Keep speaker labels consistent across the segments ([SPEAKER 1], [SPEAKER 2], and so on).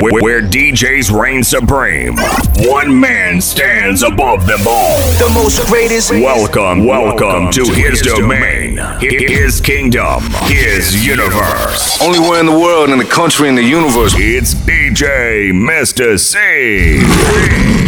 [SPEAKER 1] where, where DJs reign supreme. One man stands above them all.
[SPEAKER 2] The most greatest.
[SPEAKER 1] Welcome, welcome to his domain, his kingdom, his universe.
[SPEAKER 3] Only one in the world, in the country, in the universe.
[SPEAKER 1] It's DJ Mr. C.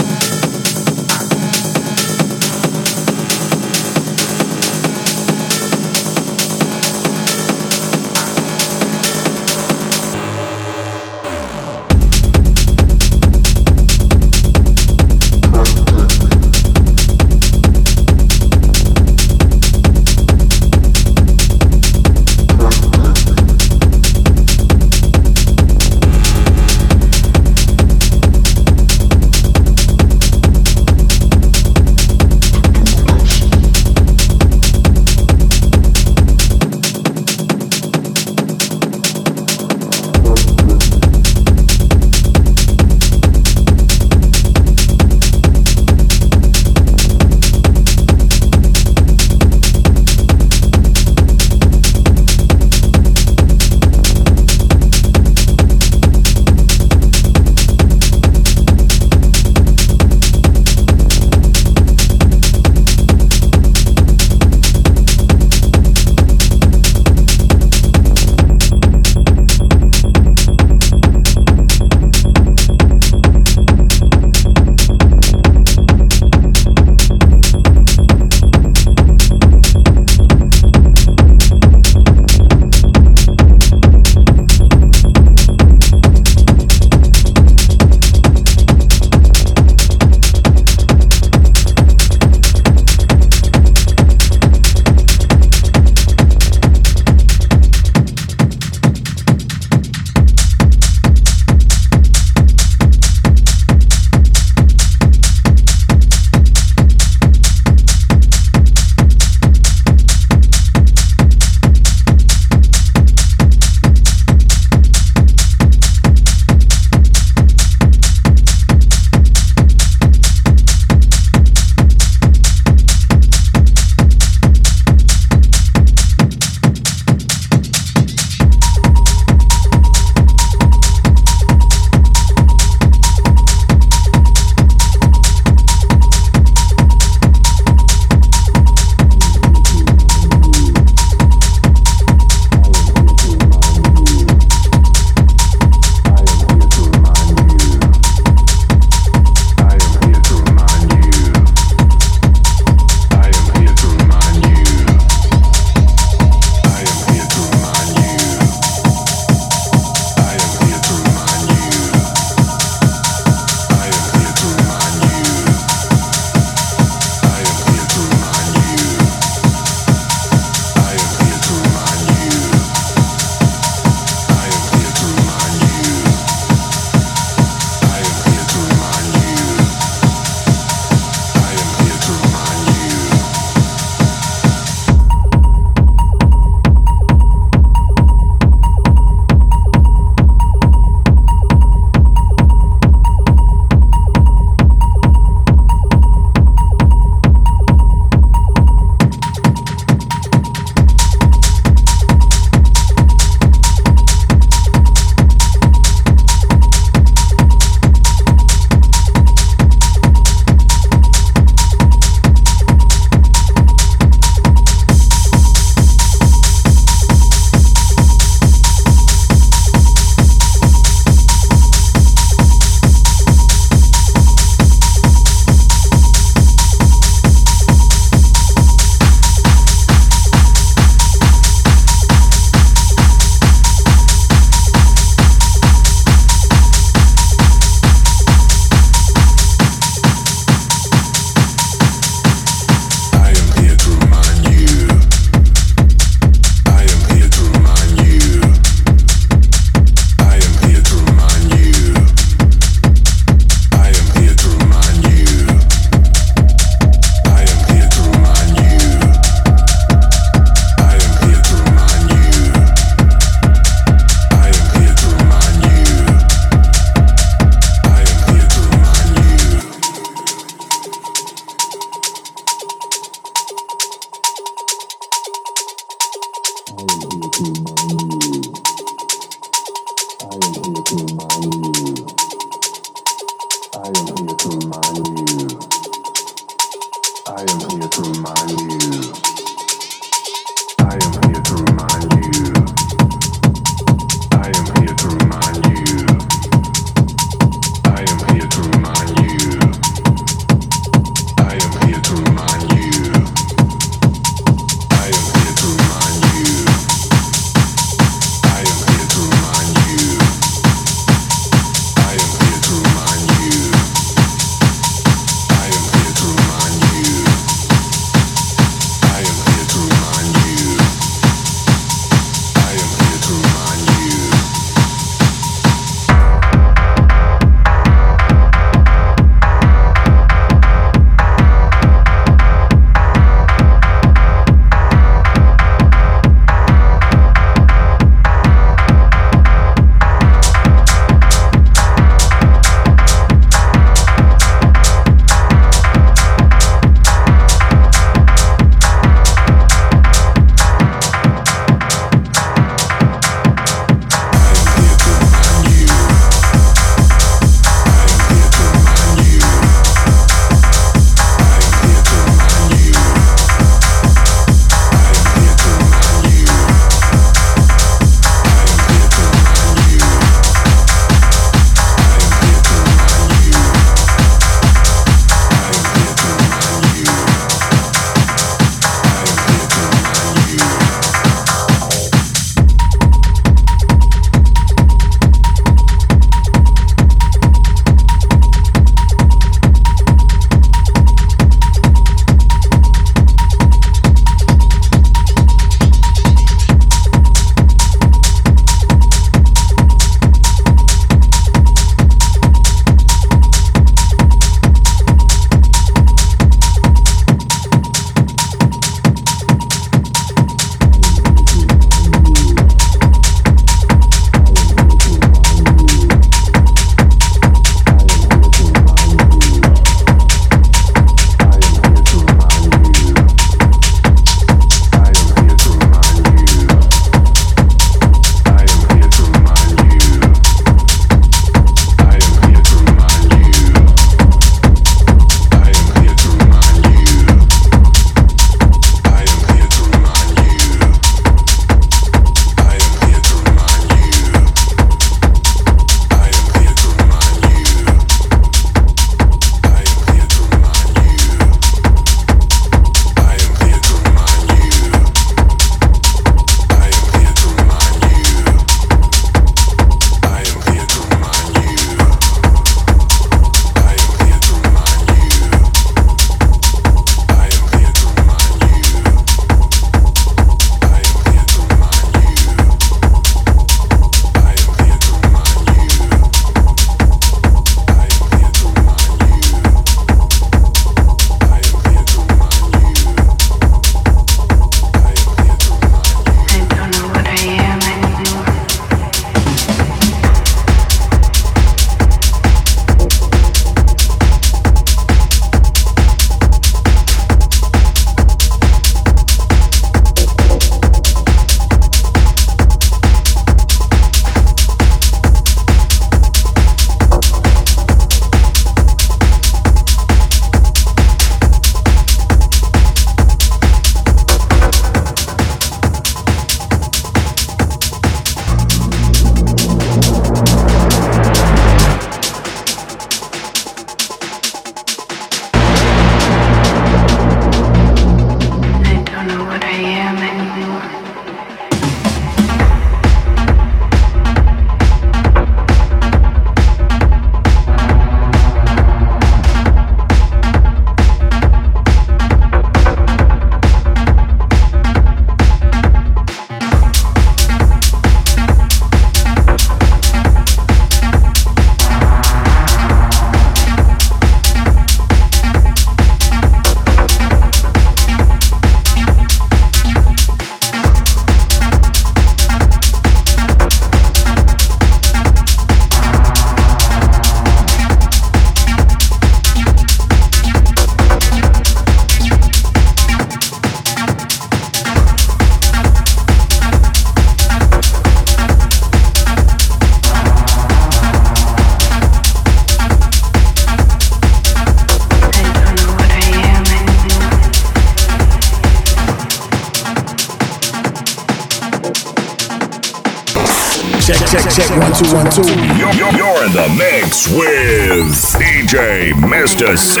[SPEAKER 1] You're, you're in the mix with DJ Mr. C.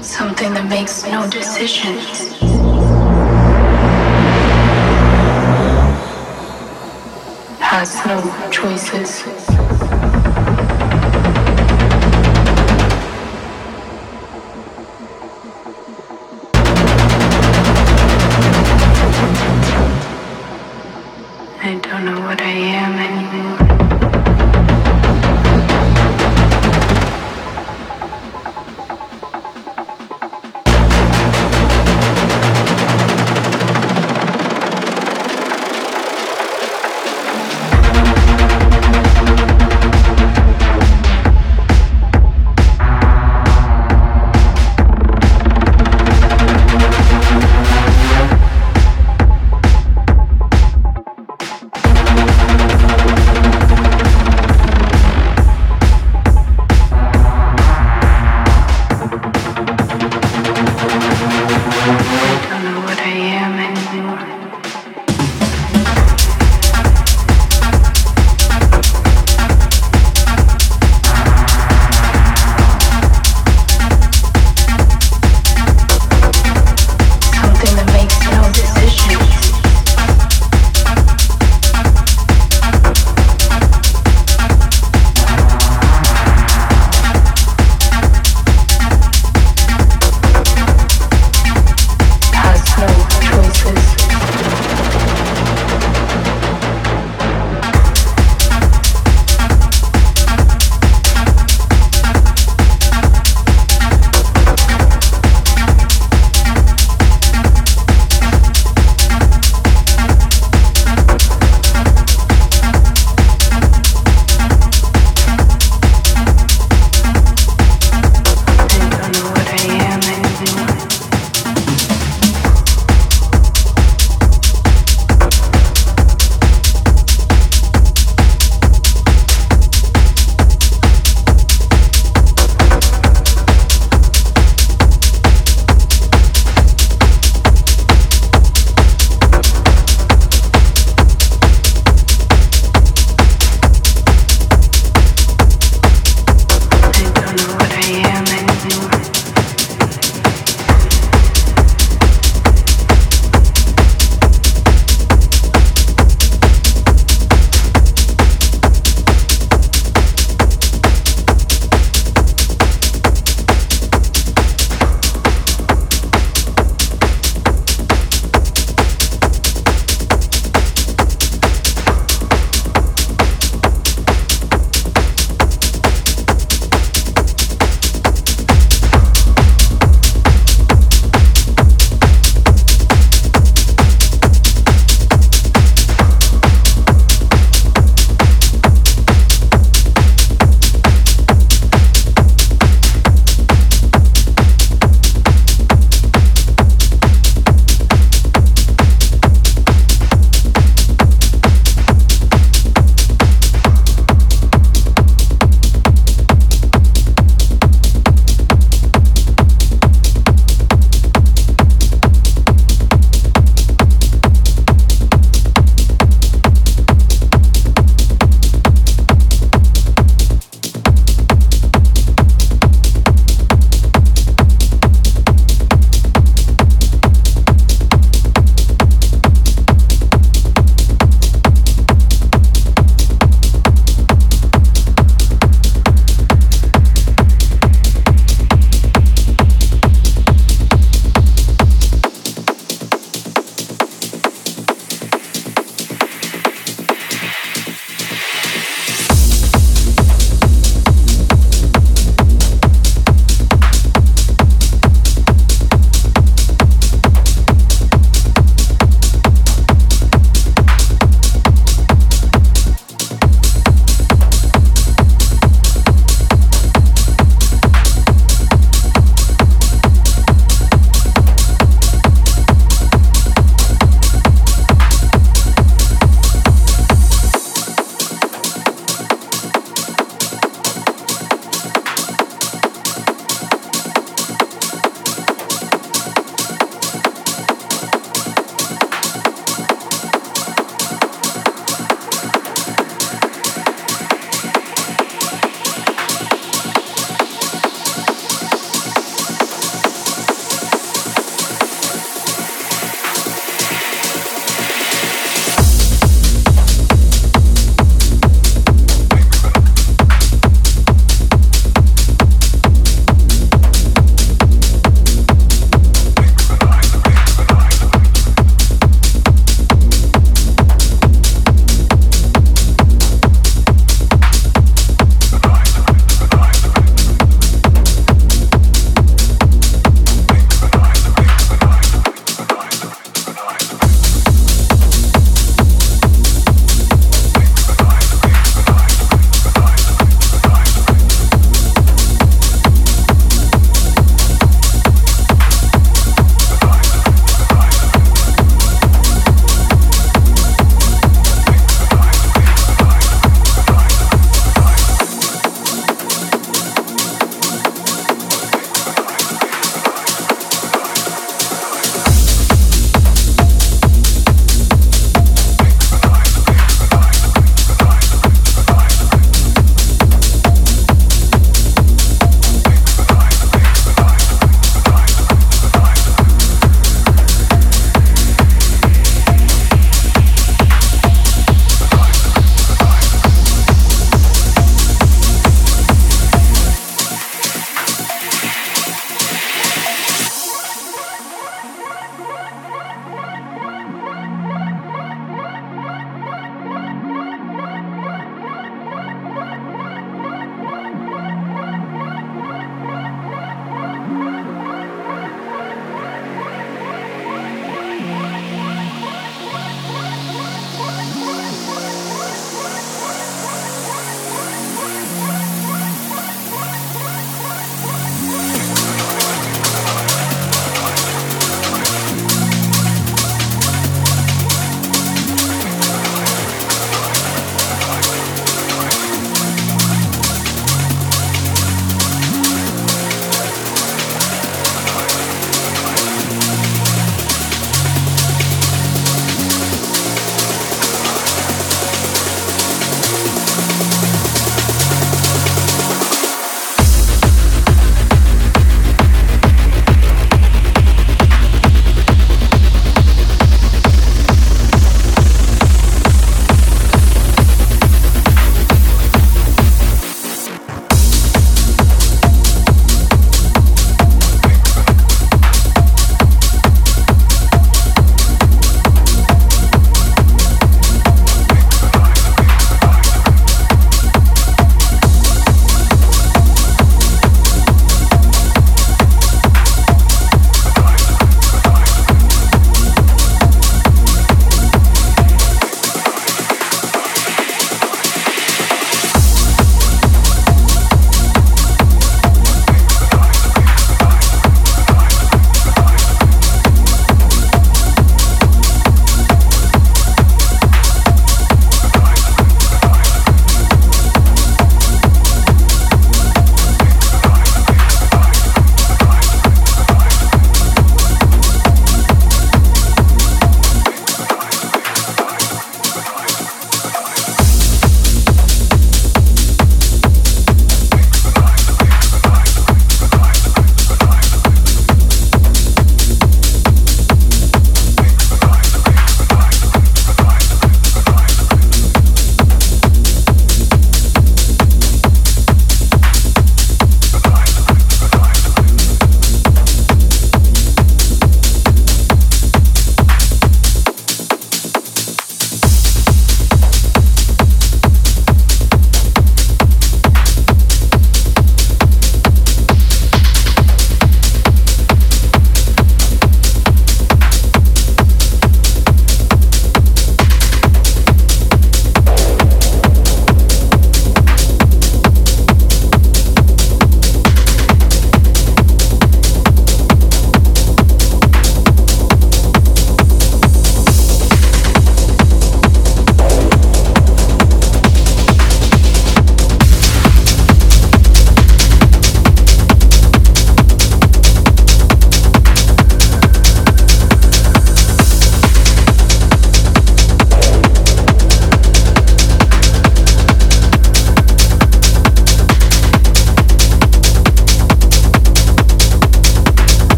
[SPEAKER 4] Something that makes no decisions. Has no choices.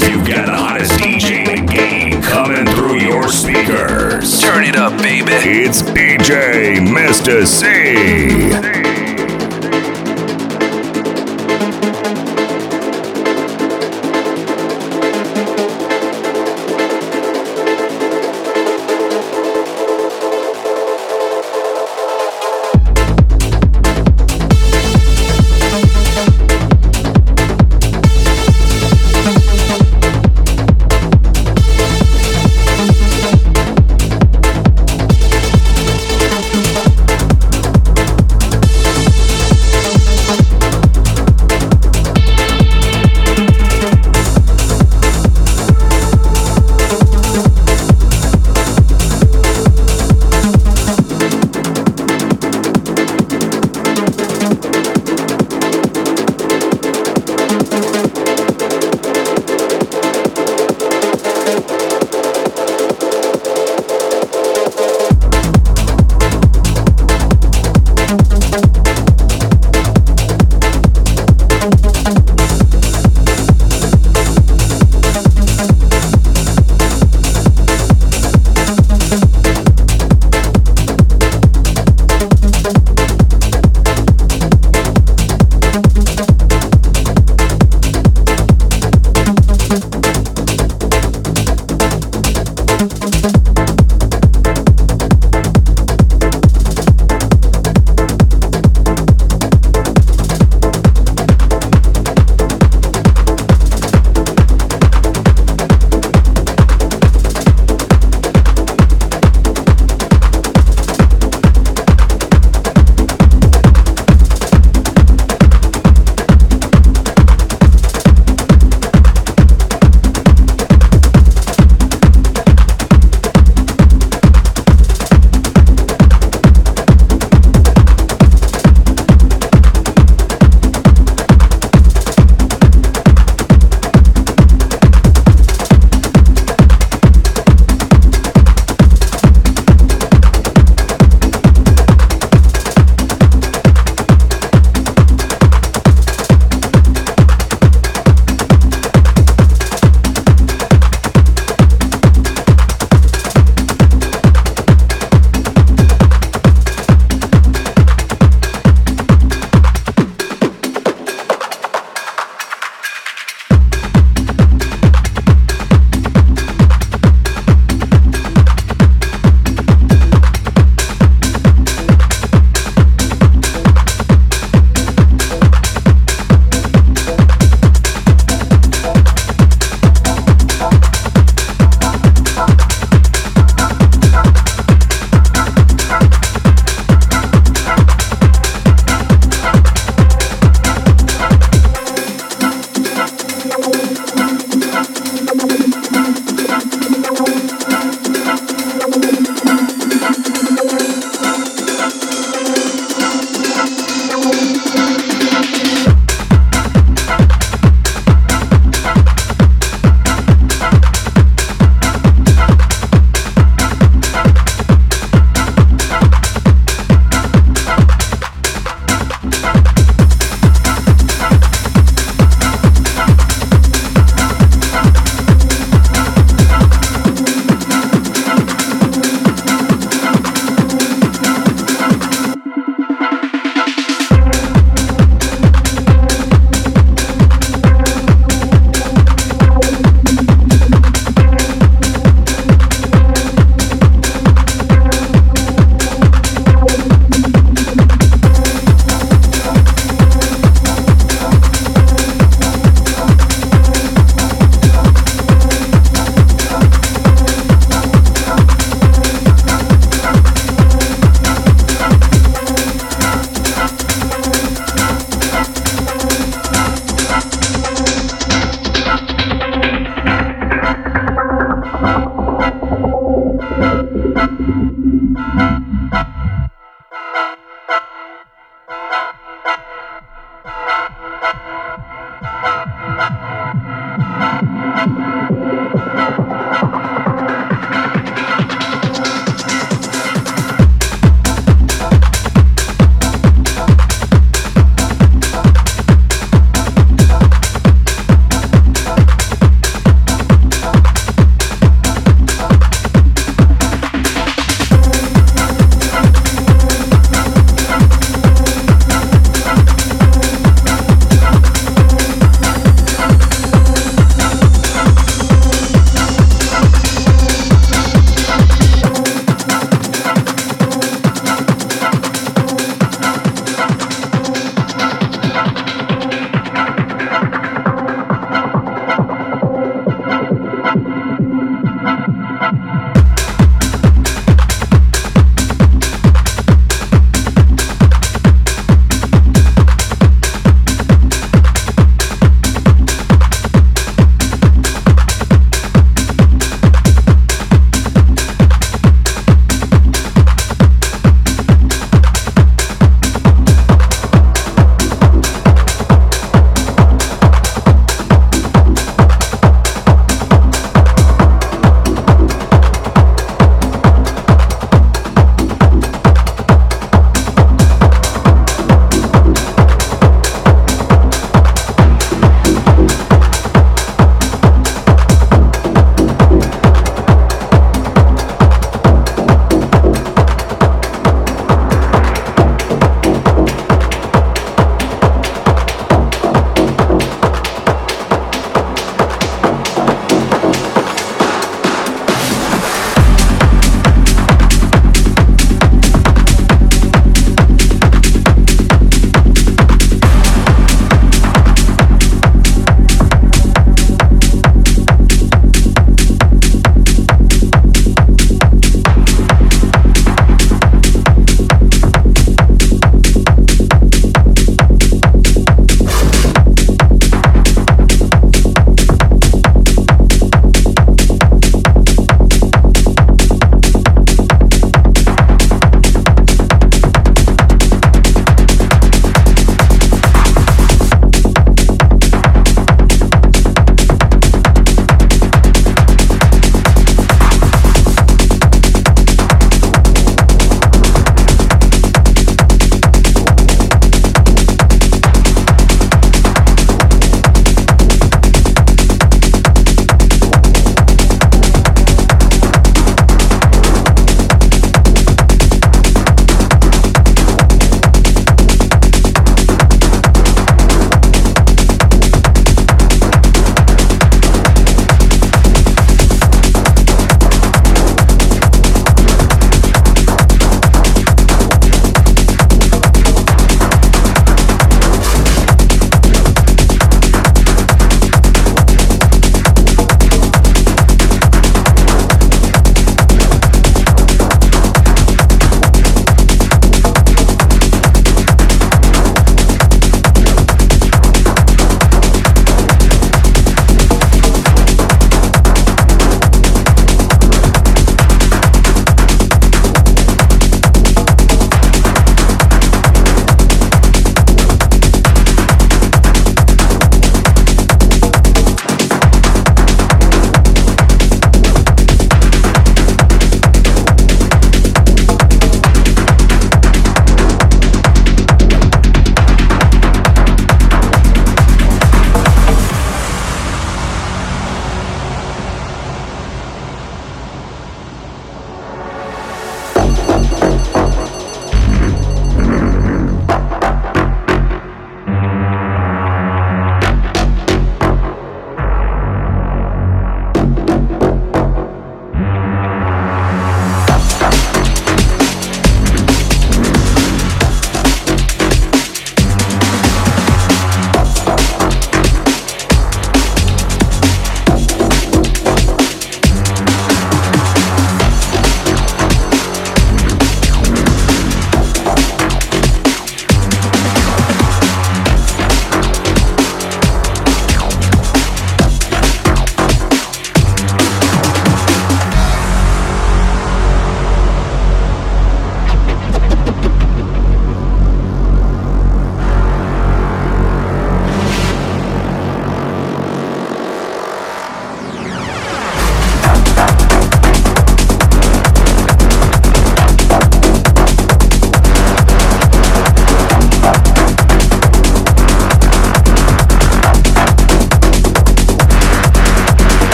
[SPEAKER 4] because you've got the hottest DJ in
[SPEAKER 5] the game coming through your speakers.
[SPEAKER 6] Turn it
[SPEAKER 1] up, baby. It's DJ Mr. C.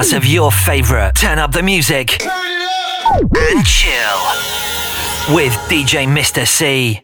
[SPEAKER 6] of your favorite. Turn up the music. And chill. With DJ Mr. C.